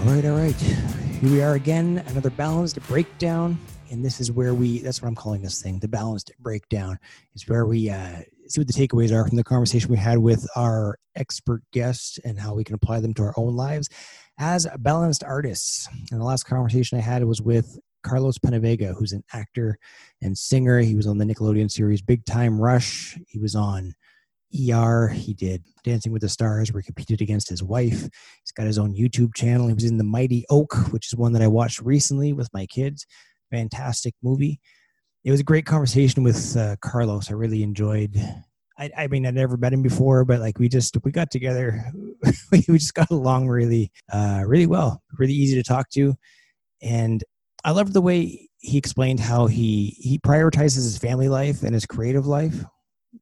All right, all right. Here we are again, another balanced breakdown. And this is where we, that's what I'm calling this thing, the balanced breakdown. Is where we uh, see what the takeaways are from the conversation we had with our expert guest and how we can apply them to our own lives as balanced artists. And the last conversation I had was with Carlos Penavega, who's an actor and singer. He was on the Nickelodeon series Big Time Rush. He was on ER. He did Dancing with the Stars, where he competed against his wife. He's got his own YouTube channel. He was in The Mighty Oak, which is one that I watched recently with my kids. Fantastic movie. It was a great conversation with uh, Carlos. I really enjoyed. I, I, mean, I'd never met him before, but like we just we got together. we just got along really, uh, really well. Really easy to talk to, and I loved the way he explained how he he prioritizes his family life and his creative life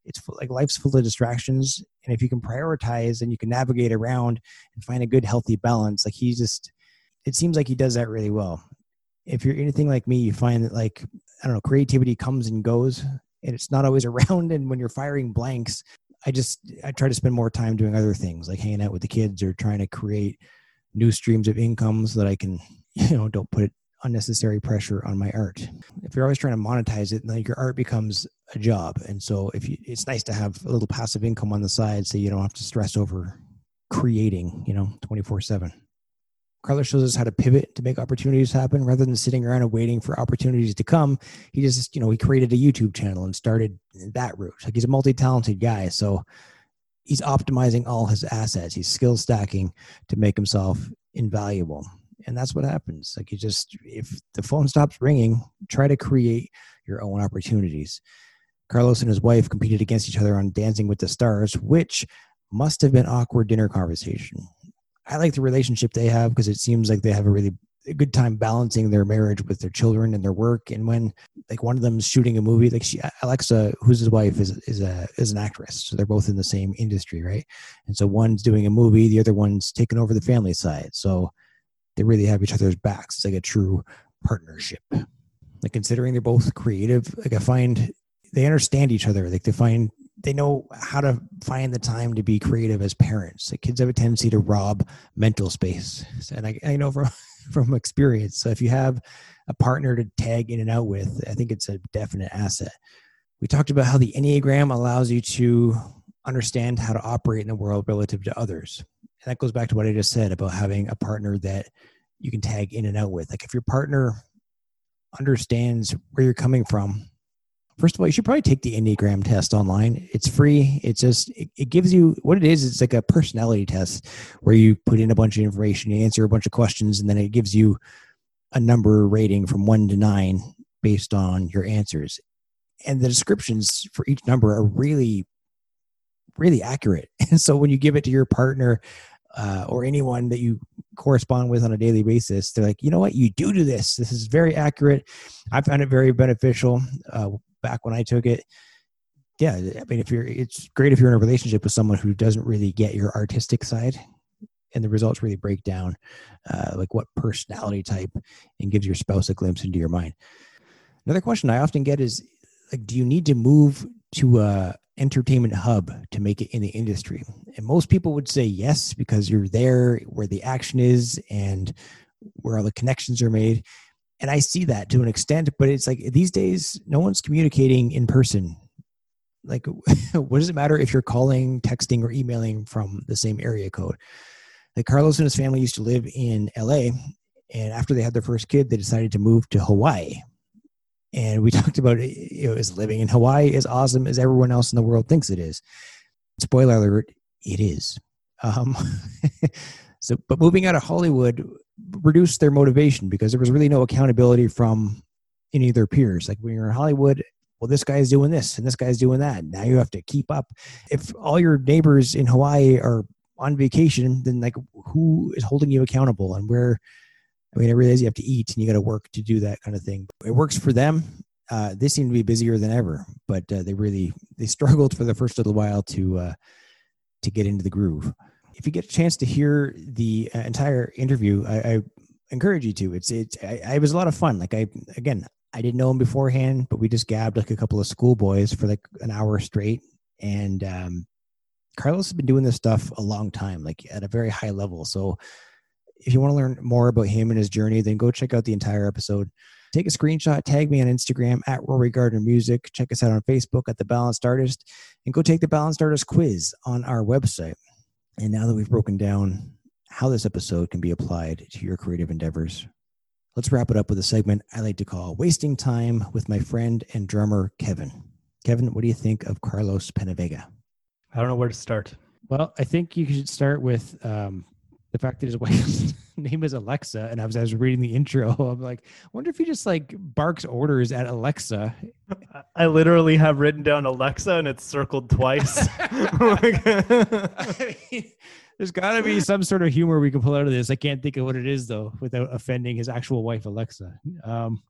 it's full, like life's full of distractions and if you can prioritize and you can navigate around and find a good healthy balance. Like he just it seems like he does that really well. If you're anything like me you find that like i don't know creativity comes and goes and it's not always around and when you're firing blanks i just i try to spend more time doing other things like hanging out with the kids or trying to create new streams of income so that i can you know don't put it unnecessary pressure on my art. If you're always trying to monetize it, then your art becomes a job. And so if you, it's nice to have a little passive income on the side so you don't have to stress over creating, you know, 24 7. Carlos shows us how to pivot to make opportunities happen rather than sitting around and waiting for opportunities to come. He just, you know, he created a YouTube channel and started that route. Like he's a multi talented guy. So he's optimizing all his assets. He's skill stacking to make himself invaluable and that's what happens. Like you just if the phone stops ringing try to create your own opportunities. Carlos and his wife competed against each other on dancing with the stars which must have been awkward dinner conversation. I like the relationship they have because it seems like they have a really a good time balancing their marriage with their children and their work. And when like one of them's shooting a movie like she alexa who's his wife is is a is an actress. So they're both in the same industry right? And so one's doing a movie the other one's taking over the family side. So they really have each other's backs. It's like a true partnership. Like considering they're both creative, like I find they understand each other. Like they find they know how to find the time to be creative as parents. Like kids have a tendency to rob mental space, and I, I know from from experience. So if you have a partner to tag in and out with, I think it's a definite asset. We talked about how the Enneagram allows you to understand how to operate in the world relative to others and that goes back to what I just said about having a partner that you can tag in and out with. Like if your partner understands where you're coming from, first of all, you should probably take the Enneagram test online. It's free. It's just it, it, gives you what it is. It's like a personality test where you put in a bunch of information, you answer a bunch of questions, and then it gives you a number rating from one to nine based on your answers. And the descriptions for each number are really really accurate. And so when you give it to your partner uh, or anyone that you correspond with on a daily basis, they're like, you know what, you do do this. This is very accurate. I found it very beneficial uh, back when I took it. Yeah, I mean, if you're, it's great if you're in a relationship with someone who doesn't really get your artistic side, and the results really break down uh, like what personality type and gives your spouse a glimpse into your mind. Another question I often get is like, do you need to move to a entertainment hub to make it in the industry? And most people would say yes, because you're there where the action is and where all the connections are made. And I see that to an extent, but it's like these days, no one's communicating in person. Like, what does it matter if you're calling, texting, or emailing from the same area code? Like, Carlos and his family used to live in LA. And after they had their first kid, they decided to move to Hawaii and we talked about you know, is living in Hawaii as awesome as everyone else in the world thinks it is. Spoiler alert, it is. Um, so, but moving out of Hollywood reduced their motivation because there was really no accountability from any of their peers. Like when you're in Hollywood, well, this guy's doing this and this guy's doing that. Now you have to keep up. If all your neighbors in Hawaii are on vacation, then like who is holding you accountable and where I mean, I realize you have to eat and you got to work to do that kind of thing. It works for them. Uh, they seem to be busier than ever, but uh, they really they struggled for the first little while to uh, to get into the groove. If you get a chance to hear the uh, entire interview, I, I encourage you to. It's it's I, I, it was a lot of fun. Like I again, I didn't know him beforehand, but we just gabbed like a couple of schoolboys for like an hour straight. And um, Carlos has been doing this stuff a long time, like at a very high level. So if you want to learn more about him and his journey, then go check out the entire episode. Take a screenshot, tag me on Instagram at Rory Gardner Music. Check us out on Facebook at The Balanced Artist, and go take the Balanced Artist quiz on our website. And now that we've broken down how this episode can be applied to your creative endeavors, let's wrap it up with a segment I like to call Wasting Time with my friend and drummer, Kevin. Kevin, what do you think of Carlos Penavega? I don't know where to start. Well, I think you should start with um, the fact that his wife's name is Alexa, and I was, I was reading the intro. I'm like, I wonder if he just like barks orders at Alexa. I literally have written down Alexa, and it's circled twice. I mean, there's got to be some sort of humor we can pull out of this. I can't think of what it is though, without offending his actual wife Alexa. Um,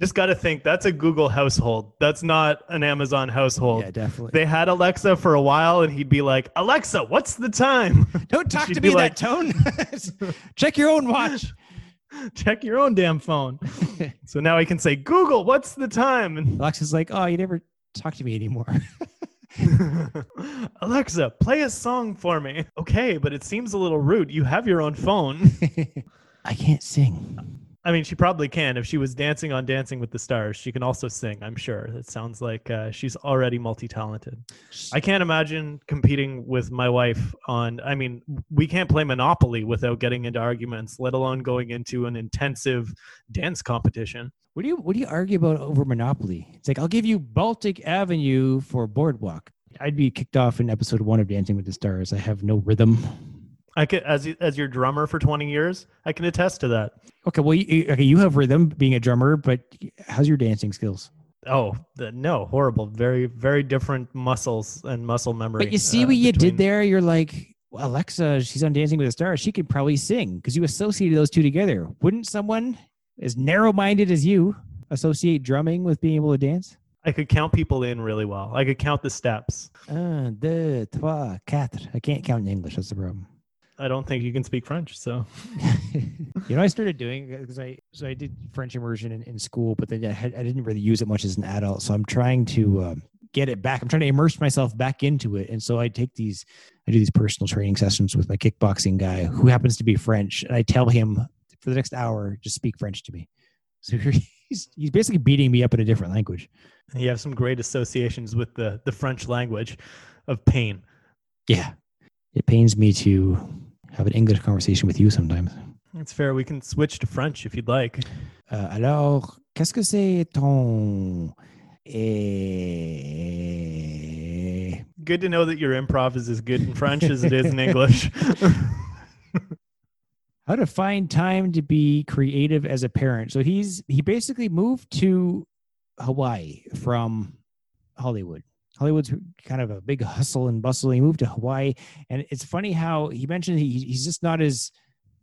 just got to think that's a Google household. That's not an Amazon household. Yeah, definitely. They had Alexa for a while, and he'd be like, "Alexa, what's the time?" Don't talk to me like, that tone. Check your own watch. Check your own damn phone. so now I can say, "Google, what's the time?" And Alexa's like, "Oh, you never talk to me anymore." Alexa, play a song for me. Okay, but it seems a little rude. You have your own phone. I can't sing. I mean, she probably can. If she was dancing on Dancing with the Stars, she can also sing, I'm sure. It sounds like uh, she's already multi talented. I can't imagine competing with my wife on, I mean, we can't play Monopoly without getting into arguments, let alone going into an intensive dance competition. What do you what do you argue about over Monopoly? It's like I'll give you Baltic Avenue for Boardwalk. I'd be kicked off in episode one of Dancing with the Stars. I have no rhythm. I could, as as your drummer for 20 years, I can attest to that. Okay, well, you, okay, you have rhythm being a drummer, but how's your dancing skills? Oh the, no, horrible! Very very different muscles and muscle memory. But you see uh, what you between... did there. You're like Alexa. She's on Dancing with the Stars. She could probably sing because you associated those two together. Wouldn't someone as narrow minded as you associate drumming with being able to dance? I could count people in really well. I could count the steps. Un, deux, trois, quatre. I can't count in English. That's the problem. I don't think you can speak French. So, you know, I started doing because I so I did French immersion in, in school, but then I, had, I didn't really use it much as an adult. So I'm trying to um, get it back. I'm trying to immerse myself back into it, and so I take these I do these personal training sessions with my kickboxing guy who happens to be French, and I tell him for the next hour just speak French to me. So he's he's basically beating me up in a different language. You have some great associations with the the French language of pain. Yeah, it pains me to have an English conversation with you sometimes. It's fair. We can switch to French if you'd like. Uh, alors, qu'est-ce que c'est ton. Eh... Good to know that your improv is as good in French as it is in English. How to find time to be creative as a parent. So he's he basically moved to Hawaii from Hollywood. Hollywood's kind of a big hustle and bustle. He moved to Hawaii, and it's funny how he mentioned he, he's just not as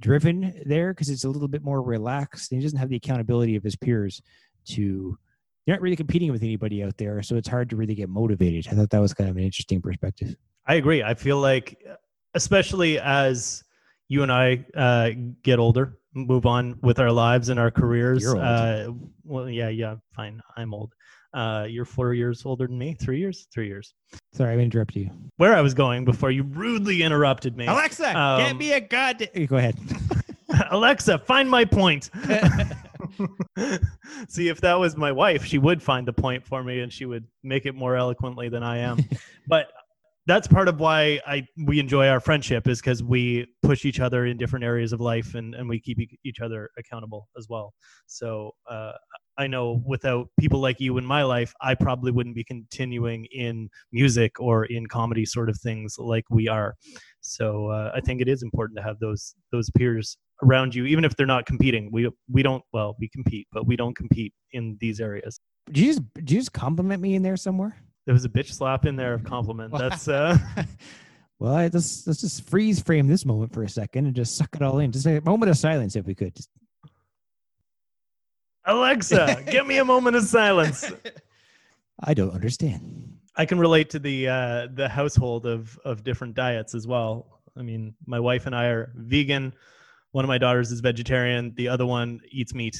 driven there because it's a little bit more relaxed. And he doesn't have the accountability of his peers to. You're not really competing with anybody out there, so it's hard to really get motivated. I thought that was kind of an interesting perspective. I agree. I feel like, especially as you and I uh, get older, move on with our lives and our careers. Uh, well, yeah, yeah, fine. I'm old. Uh, you're four years older than me. Three years? Three years. Sorry, I interrupted you. Where I was going before you rudely interrupted me. Alexa, um, get me a goddamn. Go ahead. Alexa, find my point. See, if that was my wife, she would find the point for me and she would make it more eloquently than I am. but that's part of why I we enjoy our friendship is because we push each other in different areas of life and, and we keep each other accountable as well. So uh, I know without people like you in my life, I probably wouldn't be continuing in music or in comedy sort of things like we are. So uh, I think it is important to have those those peers around you, even if they're not competing. We we don't well we compete, but we don't compete in these areas. Did you just did you just compliment me in there somewhere? There was a bitch slap in there of compliment. That's uh Well, let's let's just freeze frame this moment for a second and just suck it all in. Just a moment of silence, if we could. Just Alexa, give me a moment of silence. I don't understand. I can relate to the uh, the household of of different diets as well. I mean, my wife and I are vegan. One of my daughters is vegetarian. The other one eats meat.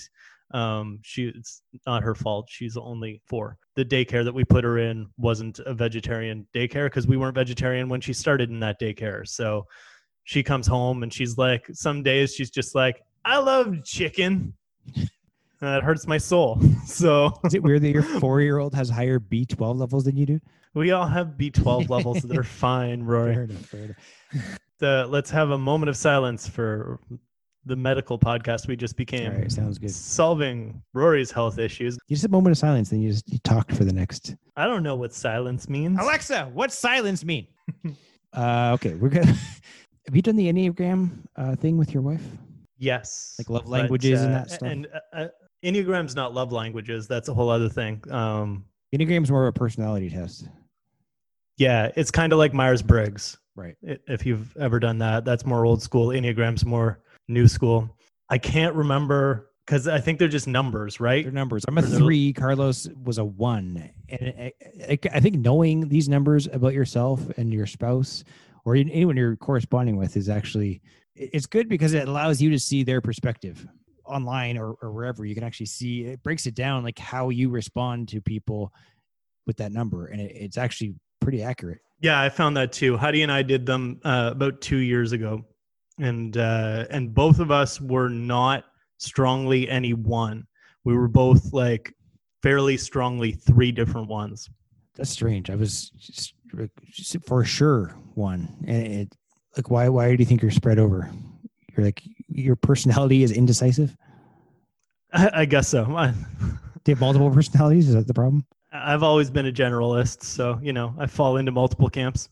Um, she it's not her fault. She's only four. The daycare that we put her in wasn't a vegetarian daycare because we weren't vegetarian when she started in that daycare. So she comes home and she's like, some days she's just like, I love chicken. That hurts my soul. So Is it weird that your four year old has higher B12 levels than you do? we all have B12 levels that are fine, Rory. Fair enough, fair enough. The, let's have a moment of silence for the medical podcast we just became. All right, sounds good. Solving Rory's health issues. You just a moment of silence, then you just you talked for the next. I don't know what silence means. Alexa, what silence mean? uh, okay, we're gonna. Have you done the Enneagram uh, thing with your wife? Yes. Like love but, languages and uh, that stuff? And uh, uh, Enneagram's not love languages. That's a whole other thing. Um, Enneagram's more of a personality test. yeah, it's kind of like Myers Briggs. Right. if you've ever done that. That's more old school. Enneagram's more new school. I can't remember because I think they're just numbers, right? They're numbers. I'm a three. Carlos was a one, and I, I, I think knowing these numbers about yourself and your spouse, or anyone you're corresponding with, is actually it's good because it allows you to see their perspective online or, or wherever. You can actually see it breaks it down like how you respond to people with that number, and it, it's actually pretty accurate. Yeah, I found that too. Heidi and I did them uh, about two years ago, and uh, and both of us were not strongly any one. We were both like fairly strongly three different ones. That's strange. I was just, just for sure one, and it like why why do you think you're spread over? You're like your personality is indecisive. I, I guess so. Do you have multiple personalities? Is that the problem? I've always been a generalist, so you know I fall into multiple camps.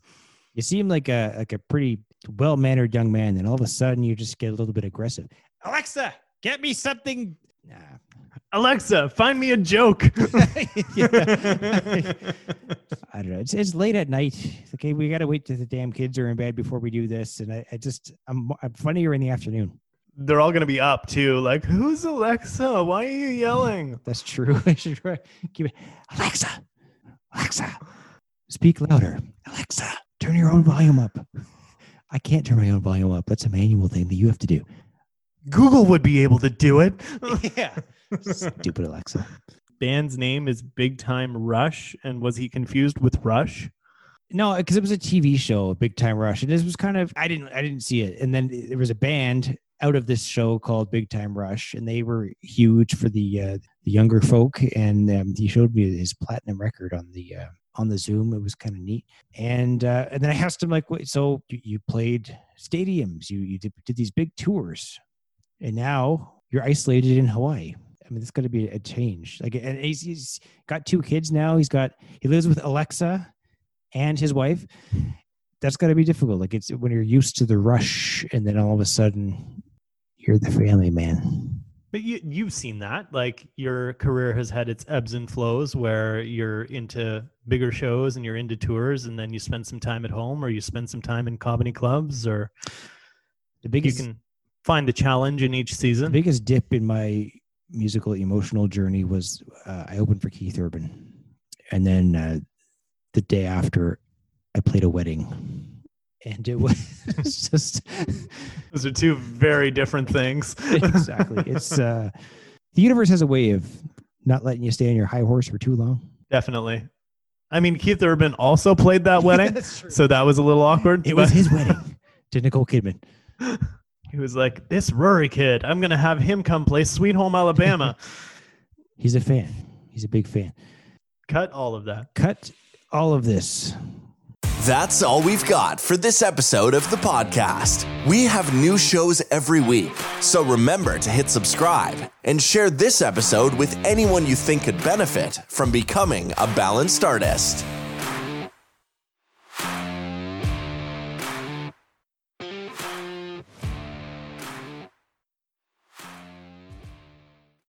You seem like a like a pretty well mannered young man, and all of a sudden you just get a little bit aggressive. Alexa, get me something. Nah. Alexa, find me a joke. I don't know. It's, it's late at night. It's okay, we got to wait till the damn kids are in bed before we do this. And I, I just I'm I'm funnier in the afternoon. They're all gonna be up too. Like, who's Alexa? Why are you yelling? That's true. I should. Keep it. Alexa, Alexa, speak louder. Alexa, turn your own volume up. I can't turn my own volume up. That's a manual thing that you have to do. Google would be able to do it. yeah. Stupid Alexa. band's name is Big Time Rush, and was he confused with Rush? No, because it was a TV show, Big Time Rush, and this was kind of I didn't I didn't see it, and then there was a band out of this show called Big Time Rush, and they were huge for the uh, the younger folk, and um, he showed me his platinum record on the uh, on the Zoom. It was kind of neat, and uh, and then I asked him like, Wait, so you, you played stadiums, you you did, did these big tours, and now you're isolated in Hawaii. I mean, it's going to be a change. Like, and he's, he's got two kids now. He's got he lives with Alexa and his wife. That's got to be difficult. Like, it's when you're used to the rush, and then all of a sudden, you're the family man. But you you've seen that. Like your career has had its ebbs and flows where you're into bigger shows and you're into tours and then you spend some time at home or you spend some time in comedy clubs or The biggest you can find the challenge in each season. the biggest dip in my musical emotional journey was uh, I opened for Keith Urban, and then uh, the day after, I played a wedding, and it was just Those are two very different things. exactly. It's uh, the universe has a way of not letting you stay on your high horse for too long. Definitely. I mean, Keith Urban also played that wedding, so that was a little awkward. It was his wedding to Nicole Kidman. He was like, "This Rory kid, I'm gonna have him come play Sweet Home Alabama." He's a fan. He's a big fan. Cut all of that. Cut all of this. That's all we've got for this episode of the podcast. We have new shows every week, so remember to hit subscribe and share this episode with anyone you think could benefit from becoming a balanced artist.